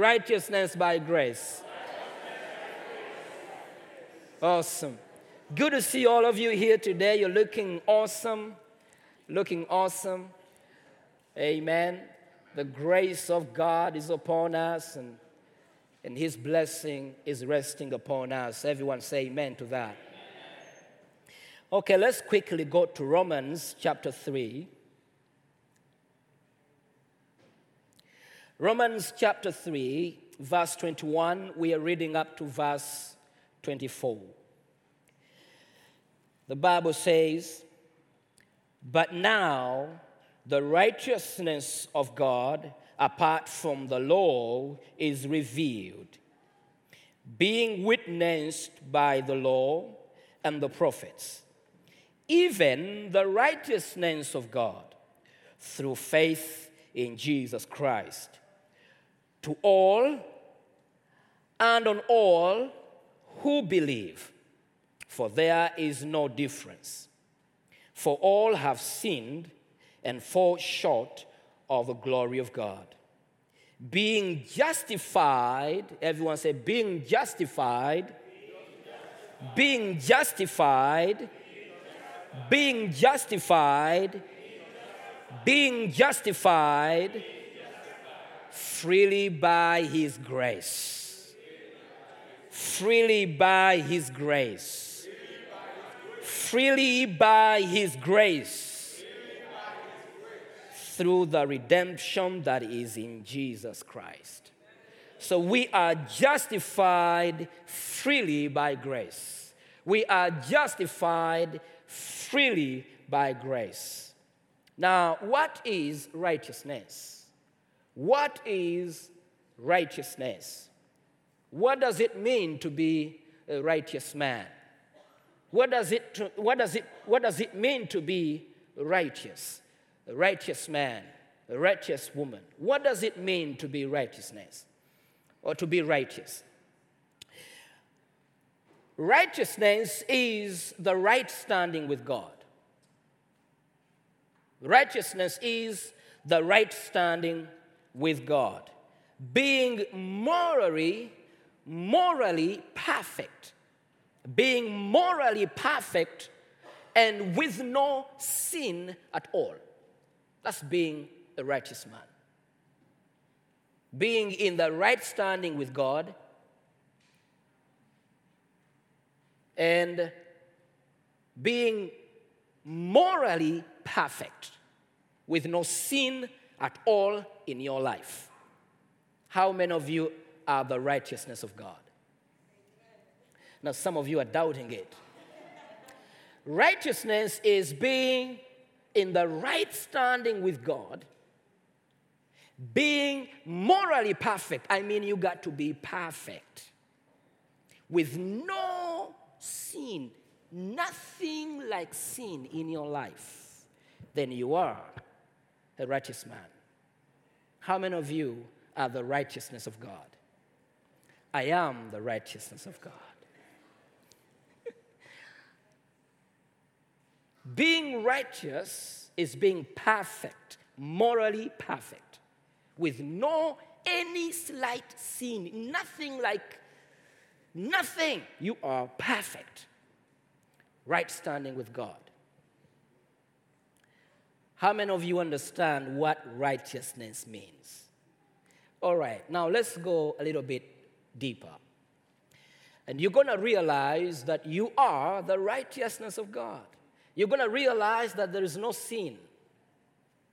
Righteousness by grace. Awesome. Good to see all of you here today. You're looking awesome. Looking awesome. Amen. The grace of God is upon us and, and His blessing is resting upon us. Everyone say amen to that. Okay, let's quickly go to Romans chapter 3. Romans chapter 3, verse 21, we are reading up to verse 24. The Bible says, But now the righteousness of God apart from the law is revealed, being witnessed by the law and the prophets, even the righteousness of God through faith in Jesus Christ to all and on all who believe, for there is no difference. For all have sinned and fall short of the glory of God. Being justified, everyone say, being justified, being justified, being justified, being justified freely by His grace. Freely by His grace. Freely by His grace. Through the redemption that is in Jesus Christ. So we are justified freely by grace. We are justified freely by grace. Now, what is righteousness? What is righteousness? What does it mean to be a righteous man? What does it, what does it, what does it mean to be righteous? A righteous man, a righteous woman. What does it mean to be righteousness or to be righteous? Righteousness is the right standing with God. Righteousness is the right standing with God. Being morally, morally perfect. Being morally perfect and with no sin at all. That's being a righteous man. Being in the right standing with God and being morally perfect with no sin at all in your life. How many of you are the righteousness of God? Now, some of you are doubting it. Righteousness is being in the right standing with God, being morally perfect. I mean, you got to be perfect with no sin, nothing like sin in your life, then you are a righteous man. How many of you are the righteousness of God? I am the righteousness of God. being righteous is being perfect, morally perfect, with no any slight sin, nothing like Nothing. You are perfect. Right standing with God. How many of you understand what righteousness means? All right, now let's go a little bit deeper. And you're going to realize that you are the righteousness of God. You're going to realize that there is no sin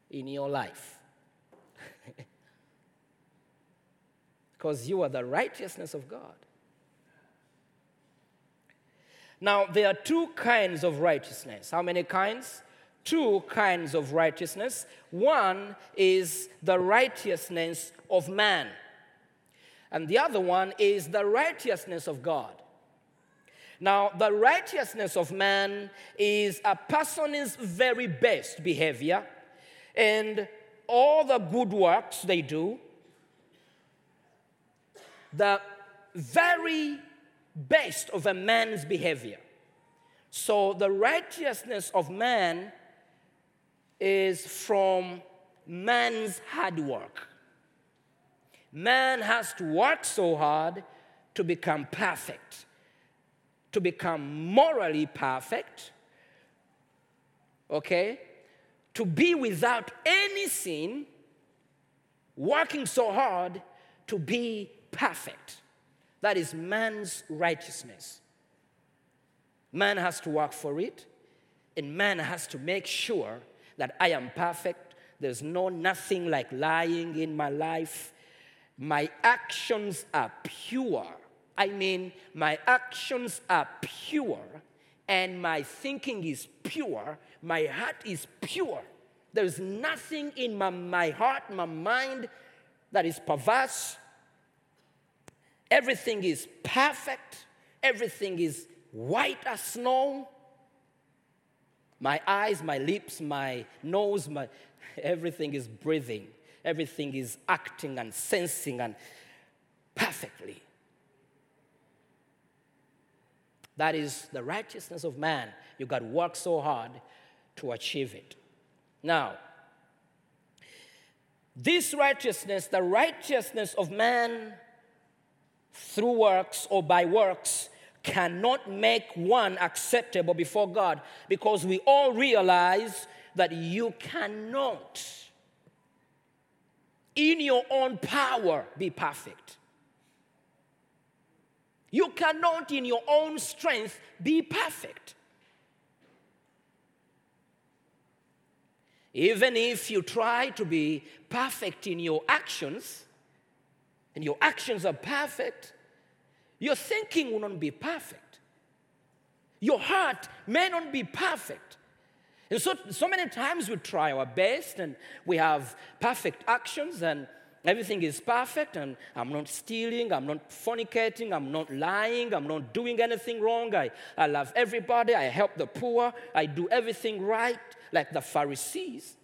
in your life. Because you are the righteousness of God. Now, there are two kinds of righteousness. How many kinds? Two kinds of righteousness. One is the righteousness of man, and the other one is the righteousness of God. Now, the righteousness of man is a person's very best behavior and all the good works they do, the very best of a man's behavior. So, the righteousness of man is from man's hard work. Man has to work so hard to become perfect, to become morally perfect, okay? To be without any sin, working so hard to be perfect. That is man's righteousness. Man has to work for it, and man has to make sure that I am perfect. There's no nothing like lying in my life. My actions are pure. I mean, my actions are pure, and my thinking is pure. My heart is pure. There's nothing in my, my heart, my mind that is perverse. Everything is perfect. Everything is white as snow. My eyes, my lips, my nose, my everything is breathing. Everything is acting and sensing and perfectly. That is the righteousness of man. You got to work so hard to achieve it. Now, this righteousness, the righteousness of man through works or by works, cannot make one acceptable before God because we all realize that you cannot, in your own power, be perfect. You cannot, in your own strength, be perfect. Even if you try to be perfect in your actions, and your actions are perfect, your thinking will not be perfect. Your heart may not be perfect. And so, so many times we try our best and we have perfect actions and everything is perfect and I'm not stealing, I'm not fornicating, I'm not lying, I'm not doing anything wrong. I, I love everybody, I help the poor, I do everything right, like the Pharisees.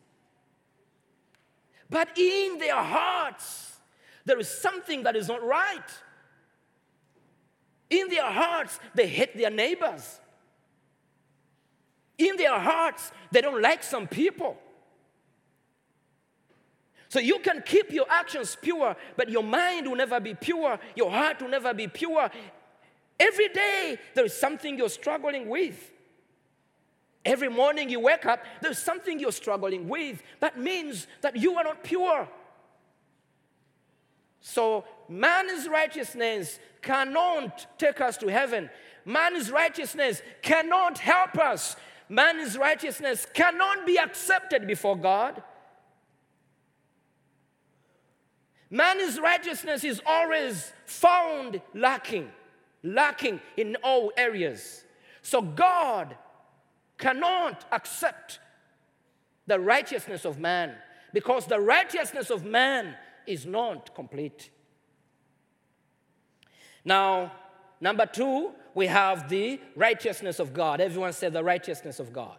But in their hearts, there is something that is not right. In their hearts, they hate their neighbors. In their hearts, they don't like some people. So you can keep your actions pure, but your mind will never be pure, your heart will never be pure. Every day, there is something you're struggling with. Every morning you wake up, there's something you're struggling with. That means that you are not pure. So, man's righteousness cannot take us to heaven. Man's righteousness cannot help us. Man's righteousness cannot be accepted before God. Man's righteousness is always found lacking, lacking in all areas. So, God cannot accept the righteousness of man because the righteousness of man is not complete. Now, number two, we have the righteousness of God. Everyone said the righteousness of God.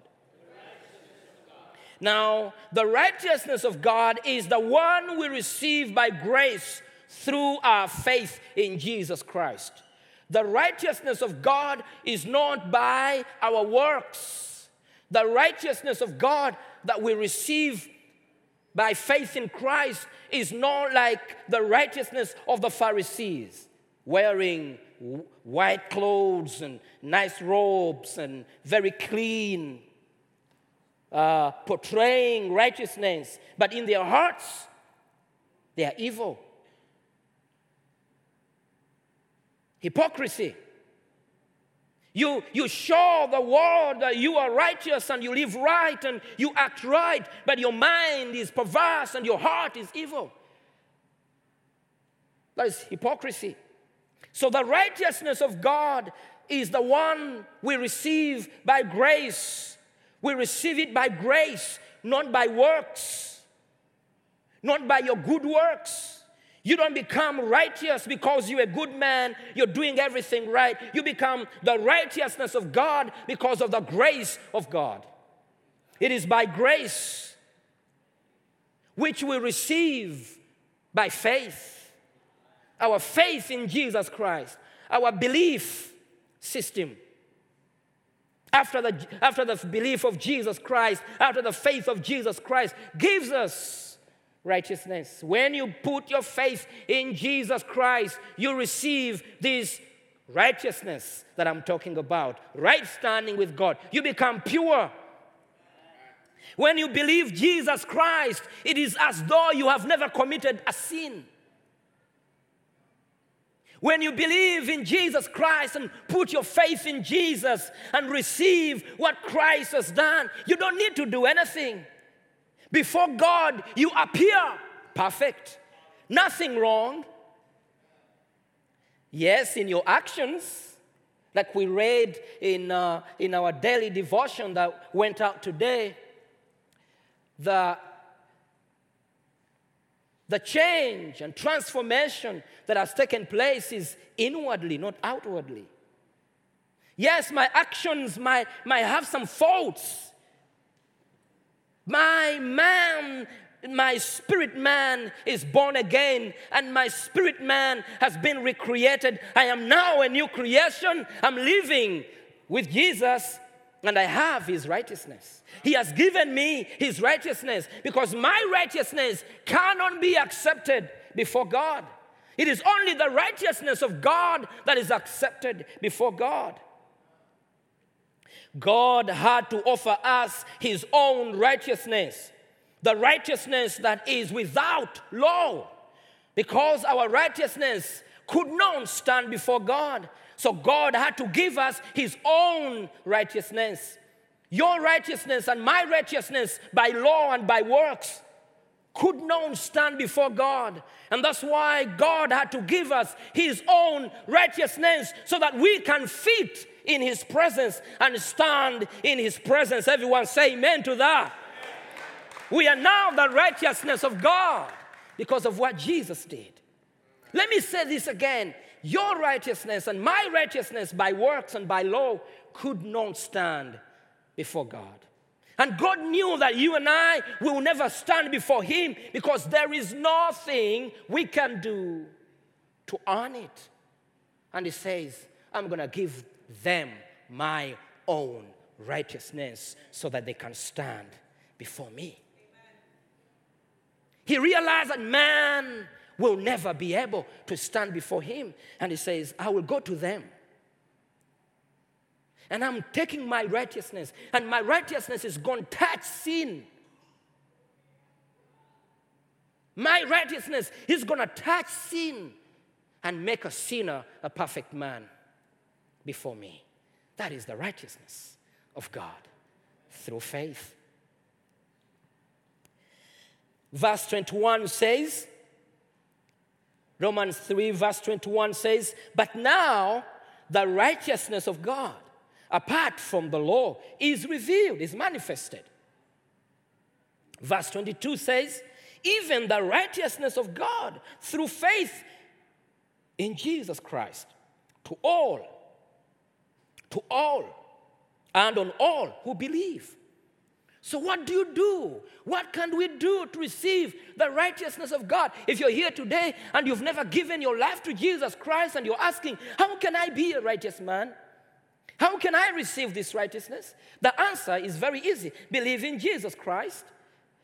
Now, the righteousness of God is the one we receive by grace through our faith in Jesus Christ. The righteousness of God is not by our works. The righteousness of God that we receive by faith in Christ is not like the righteousness of the Pharisees, wearing white clothes and nice robes and very clean, uh, portraying righteousness, but in their hearts, they are evil. Hypocrisy. You, you show the world that you are righteous and you live right and you act right, but your mind is perverse and your heart is evil. That is hypocrisy. So the righteousness of God is the one we receive by grace. We receive it by grace, not by works, not by your good works. You don't become righteous because you're a good man, you're doing everything right. You become the righteousness of God because of the grace of God. It is by grace which we receive by faith. Our faith in Jesus Christ, our belief system. After the, after the belief of Jesus Christ, after the faith of Jesus Christ, gives us righteousness. When you put your faith in Jesus Christ, you receive this righteousness that I'm talking about, right standing with God. You become pure. When you believe Jesus Christ, it is as though you have never committed a sin. When you believe in Jesus Christ and put your faith in Jesus and receive what Christ has done, you don't need to do anything. Before God, you appear perfect, nothing wrong. Yes, in your actions, like we read in, uh, in our daily devotion that went out today, the, the change and transformation that has taken place is inwardly, not outwardly. Yes, my actions might, might have some faults. My man, my spirit man is born again, and my spirit man has been recreated. I am now a new creation. I'm living with Jesus, and I have his righteousness. He has given me his righteousness because my righteousness cannot be accepted before God. It is only the righteousness of God that is accepted before God. God had to offer us his own righteousness, the righteousness that is without law, because our righteousness could not stand before God. So God had to give us his own righteousness. Your righteousness and my righteousness by law and by works could not stand before God. And that's why God had to give us His own righteousness so that we can fit in His presence and stand in His presence. Everyone say amen to that. We are now the righteousness of God because of what Jesus did. Let me say this again. Your righteousness and my righteousness by works and by law could not stand before God. And God knew that you and I will never stand before Him because there is nothing we can do to earn it. And He says, I'm going to give them my own righteousness so that they can stand before me. He realized that man will never be able to stand before Him. And He says, I will go to them. And I'm taking my righteousness, and my righteousness is going to touch sin. My righteousness is going to touch sin and make a sinner a perfect man before me. That is the righteousness of God through faith. Verse 21 says, Romans 3, verse 21 says, But now the righteousness of God, apart from the law, is revealed, is manifested. Verse 22 says, Even the righteousness of God through faith in Jesus Christ to all, to all, and on all who believe. So, what do you do? What can we do to receive the righteousness of God? If you're here today and you've never given your life to Jesus Christ and you're asking, How can I be a righteous man? How can I receive this righteousness? The answer is very easy believe in Jesus Christ.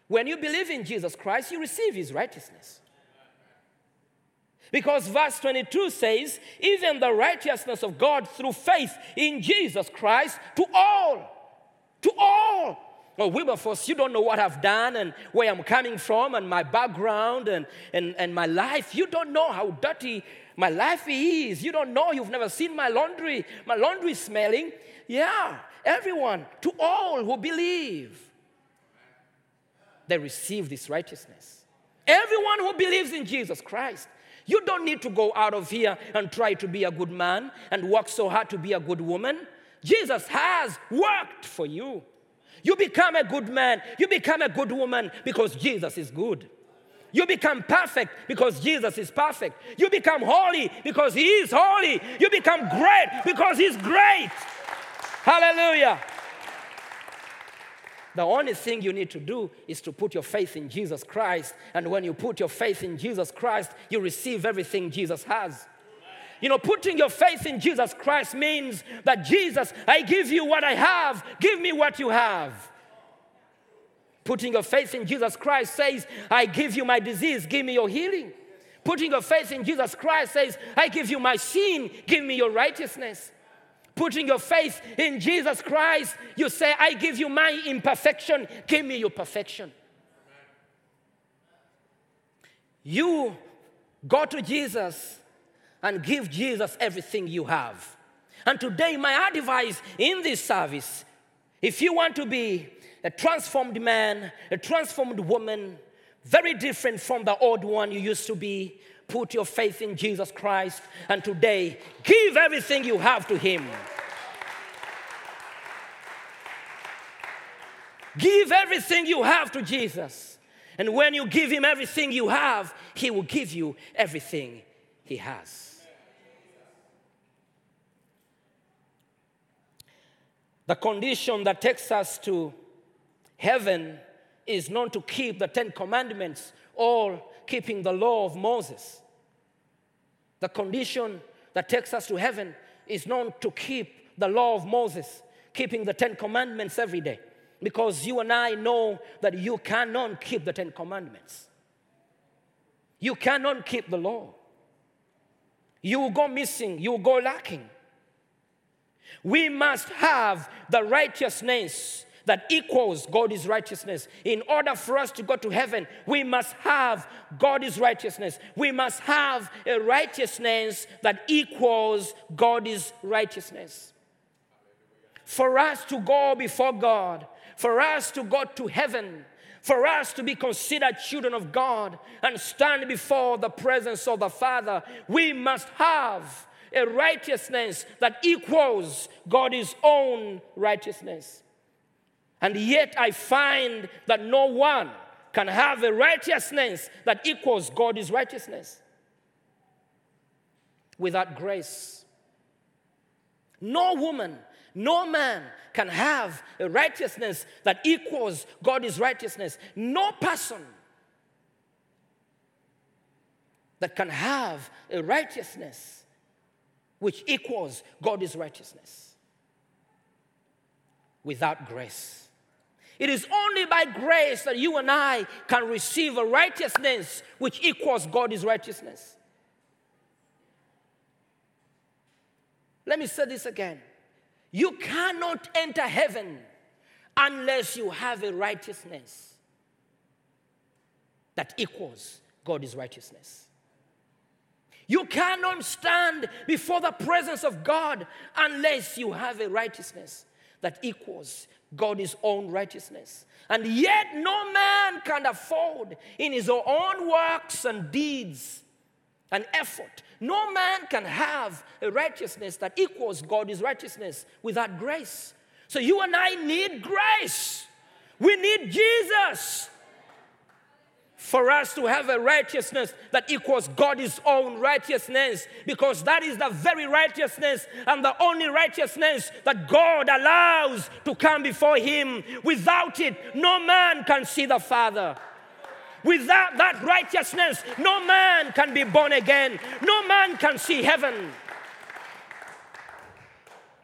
When you believe in Jesus Christ, you receive his righteousness. Because verse 22 says, Even the righteousness of God through faith in Jesus Christ to all, to all Oh, Wilberforce, you don't know what I've done and where I'm coming from and my background and, and, and my life. You don't know how dirty my life is. You don't know. You've never seen my laundry. My laundry smelling. Yeah, everyone, to all who believe, they receive this righteousness. Everyone who believes in Jesus Christ. You don't need to go out of here and try to be a good man and work so hard to be a good woman. Jesus has worked for you. You become a good man. You become a good woman because Jesus is good. You become perfect because Jesus is perfect. You become holy because He is holy. You become great because He's great. Hallelujah. The only thing you need to do is to put your faith in Jesus Christ. And when you put your faith in Jesus Christ, you receive everything Jesus has. You know, putting your faith in Jesus Christ means that Jesus, I give you what I have, give me what you have. Putting your faith in Jesus Christ says, I give you my disease, give me your healing. Putting your faith in Jesus Christ says, I give you my sin, give me your righteousness. Putting your faith in Jesus Christ, you say, I give you my imperfection, give me your perfection. You go to Jesus and give Jesus everything you have. And today, my advice in this service if you want to be a transformed man, a transformed woman, very different from the old one you used to be, put your faith in Jesus Christ. And today, give everything you have to Him. Give everything you have to Jesus. And when you give Him everything you have, He will give you everything He has. The condition that takes us to heaven is known to keep the Ten Commandments or keeping the law of Moses. The condition that takes us to heaven is known to keep the law of Moses, keeping the Ten Commandments every day. Because you and I know that you cannot keep the Ten Commandments. You cannot keep the law. You will go missing, you will go lacking. We must have the righteousness that equals God's righteousness. In order for us to go to heaven, we must have God's righteousness. We must have a righteousness that equals God's righteousness. For us to go before God, for us to go to heaven, for us to be considered children of God and stand before the presence of the Father, we must have a righteousness that equals God's own righteousness. And yet I find that no one can have a righteousness that equals God's righteousness without grace. No woman, no man can have a righteousness that equals God's righteousness. No person that can have a righteousness which equals God's righteousness without grace. It is only by grace that you and I can receive a righteousness which equals God's righteousness. Let me say this again. You cannot enter heaven unless you have a righteousness that equals God's righteousness. You cannot stand before the presence of God unless you have a righteousness that equals God's own righteousness. And yet, no man can afford in his own works and deeds and effort. No man can have a righteousness that equals God's righteousness without grace. So, you and I need grace. We need Jesus for us to have a righteousness that equals God's own righteousness, because that is the very righteousness and the only righteousness that God allows to come before Him. Without it, no man can see the Father. Without that righteousness, no man can be born again, no man can see heaven.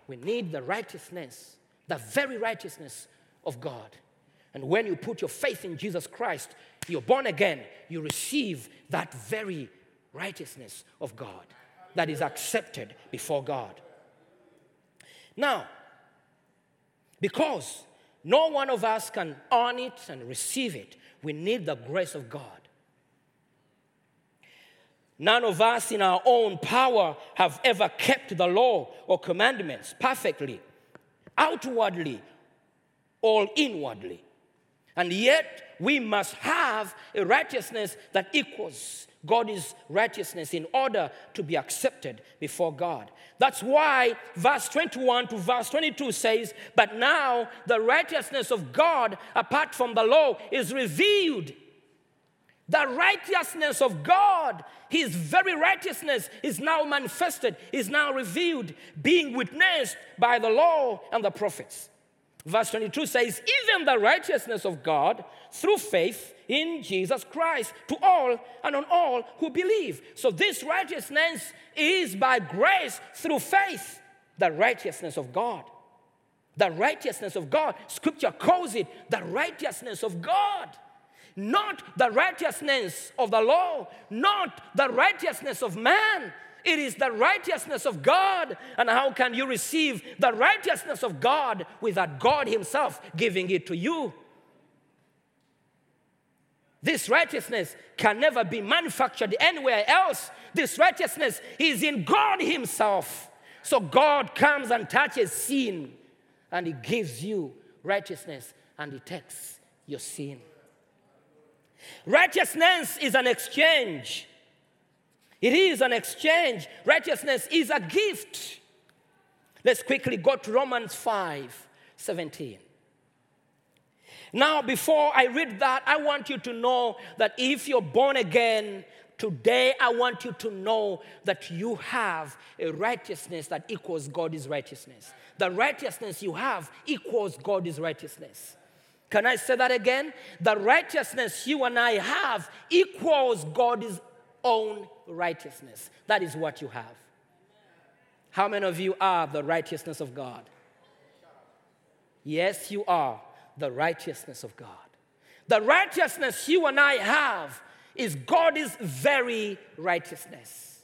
We need the righteousness, the very righteousness of God. And when you put your faith in Jesus Christ, you're born again, you receive that very righteousness of God that is accepted before God. Now, because no one of us can earn it and receive it, we need the grace of God. None of us in our own power have ever kept the law or commandments perfectly, outwardly or inwardly. And yet, we must have a righteousness that equals God's righteousness in order to be accepted before God. That's why verse 21 to verse 22 says, But now the righteousness of God apart from the law is revealed. The righteousness of God, His very righteousness, is now manifested, is now revealed, being witnessed by the law and the prophets. Verse 22 says, Even the righteousness of God through faith in Jesus Christ to all and on all who believe. So, this righteousness is by grace through faith, the righteousness of God. The righteousness of God. Scripture calls it the righteousness of God. Not the righteousness of the law, not the righteousness of man. It is the righteousness of God. And how can you receive the righteousness of God without God Himself giving it to you? This righteousness can never be manufactured anywhere else. This righteousness is in God Himself. So God comes and touches sin and He gives you righteousness and He takes your sin. Righteousness is an exchange. It is an exchange. Righteousness is a gift. Let's quickly go to Romans 5 17. Now, before I read that, I want you to know that if you're born again, today I want you to know that you have a righteousness that equals God's righteousness. The righteousness you have equals God's righteousness. Can I say that again? The righteousness you and I have equals God's own righteousness. That is what you have. How many of you are the righteousness of God? Yes, you are the righteousness of God. The righteousness you and I have is God's very righteousness.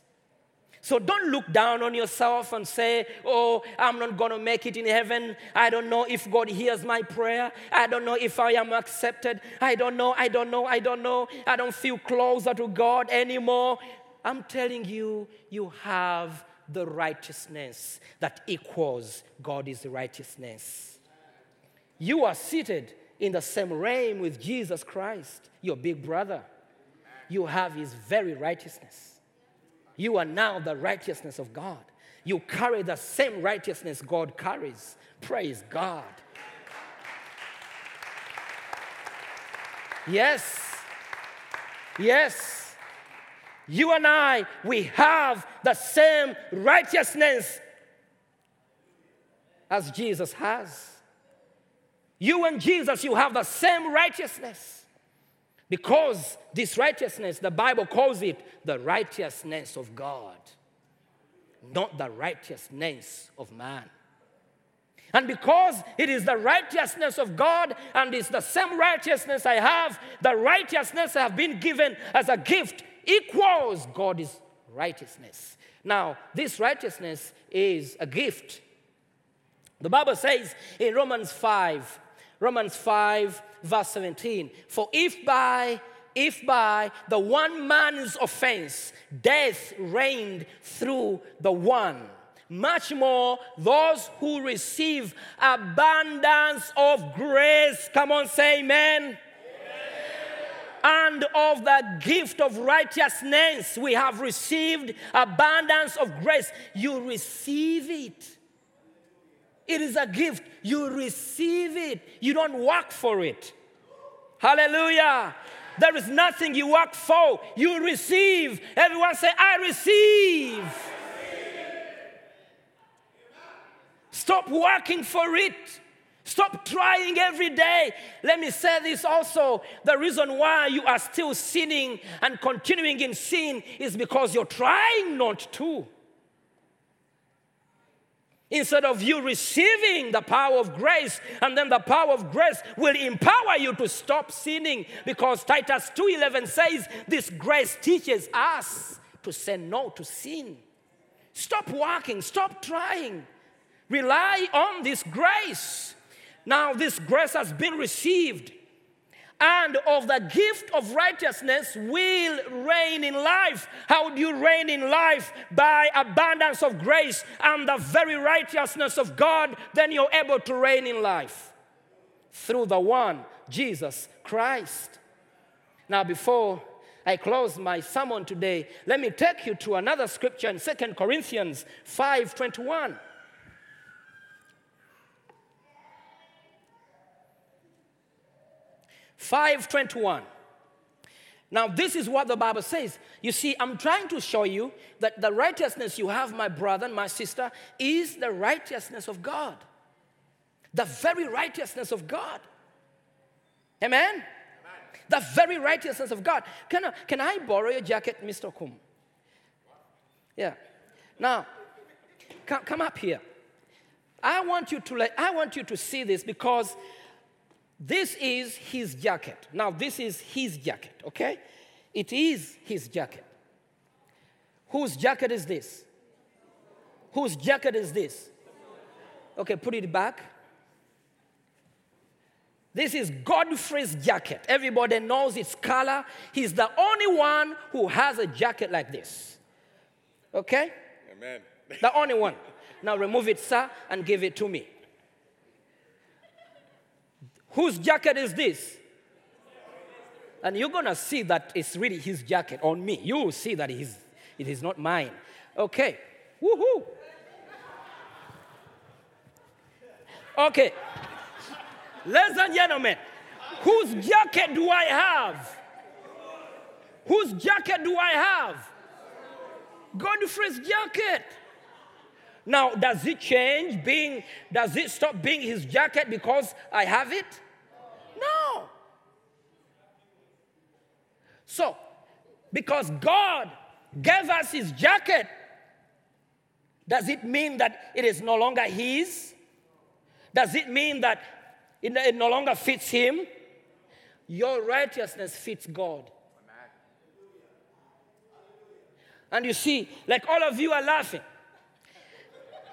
So don't look down on yourself and say, Oh, I'm not going to make it in heaven. I don't know if God hears my prayer. I don't know if I am accepted. I don't know, I don't know, I don't know. I don't feel closer to God anymore. I'm telling you, you have the righteousness that equals God's righteousness. You are seated in the same realm with Jesus Christ, your big brother. You have his very righteousness. You are now the righteousness of God. You carry the same righteousness God carries. Praise God. Yes. Yes. You and I, we have the same righteousness as Jesus has. You and Jesus, you have the same righteousness. Because this righteousness, the Bible calls it the righteousness of God, not the righteousness of man. And because it is the righteousness of God and it's the same righteousness I have, the righteousness I have been given as a gift equals God's righteousness. Now, this righteousness is a gift. The Bible says in Romans 5, Romans 5, verse 17, for if by if by the one man's offense death reigned through the one, much more those who receive abundance of grace. Come on, say amen. And of the gift of righteousness, we have received abundance of grace. You receive it. It is a gift. You receive it. You don't work for it. Hallelujah. There is nothing you work for. You receive. Everyone say, I receive. Stop working for it. Stop trying every day. Let me say this also. The reason why you are still sinning and continuing in sin is because you're trying not to. Instead of you receiving the power of grace, and then the power of grace will empower you to stop sinning because Titus 2:11 says this grace teaches us to say no to sin. Stop working, stop trying. Rely on this grace. Now, this grace has been received, and of the gift of righteousness will reign in life. How do you reign in life? By abundance of grace and the very righteousness of God, then you're able to reign in life through the one Jesus Christ. Now, before I close my sermon today, let me take you to another scripture in 2 Corinthians 5:21. Five twenty-one. Now, this is what the Bible says. You see, I'm trying to show you that the righteousness you have, my brother and my sister, is the righteousness of God. The very righteousness of God. Amen? The very righteousness of God. Can I, can I borrow your jacket, Mr. Kum? Yeah. Now, come, come up here. I want you to let, I want you to see this because this is his jacket. Now, this is his jacket, okay? It is his jacket. Whose jacket is this? Whose jacket is this? Okay, put it back. This is Godfrey's jacket. Everybody knows its color. He's the only one who has a jacket like this. Okay? Amen. The only one. Now remove it, sir, and give it to me. Whose jacket is this? And you're gonna see that it's really his jacket on me. You will see that it is, it is not mine. Okay. Woohoo. Okay. Ladies and gentlemen, whose jacket do I have? Whose jacket do I have? Godfrey's jacket. Now, does it change being, does it stop being his jacket because I have it? No. So, because God gave us his jacket, does it mean that it is no longer his? Does it mean that it no longer fits him? Your righteousness fits God. And you see, like all of you are laughing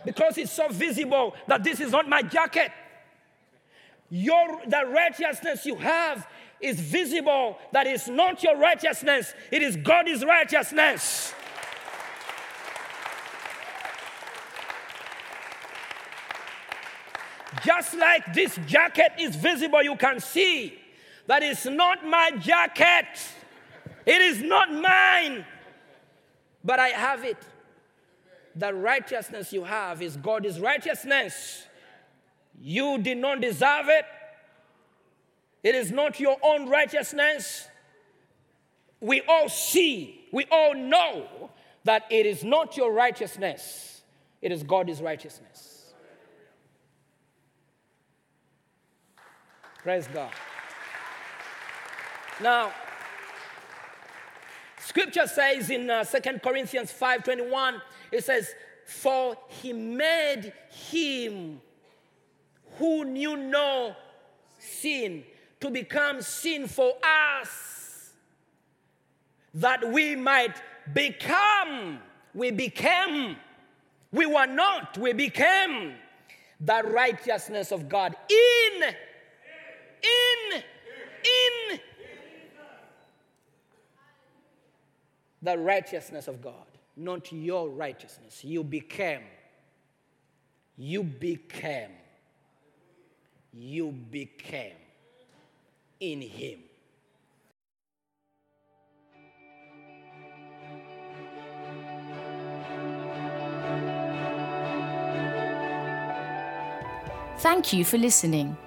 because it's so visible that this is not my jacket. Your the righteousness you have is visible that is not your righteousness, it is God's righteousness. Just like this jacket is visible, you can see that it's not my jacket. It is not mine, but I have it. The righteousness you have is God's righteousness. You did not deserve it. It is not your own righteousness. We all see, we all know that it is not your righteousness, it is God's righteousness. Praise God. Now, scripture says in uh, 2 Corinthians 5:21, it says, For he made him who knew no sin to become sin for us, that we might become, we became, we were not, we became the righteousness of God in, in, in the righteousness of God, not your righteousness. You became, you became, you became in Him. Thank you for listening.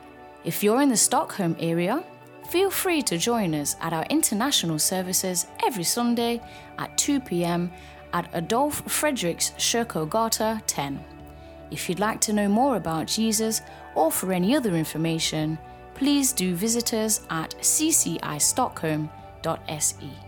If you're in the Stockholm area, feel free to join us at our international services every Sunday at 2 pm at Adolf Fredriks Kyrkogata 10. If you'd like to know more about Jesus or for any other information, please do visit us at ccistockholm.se.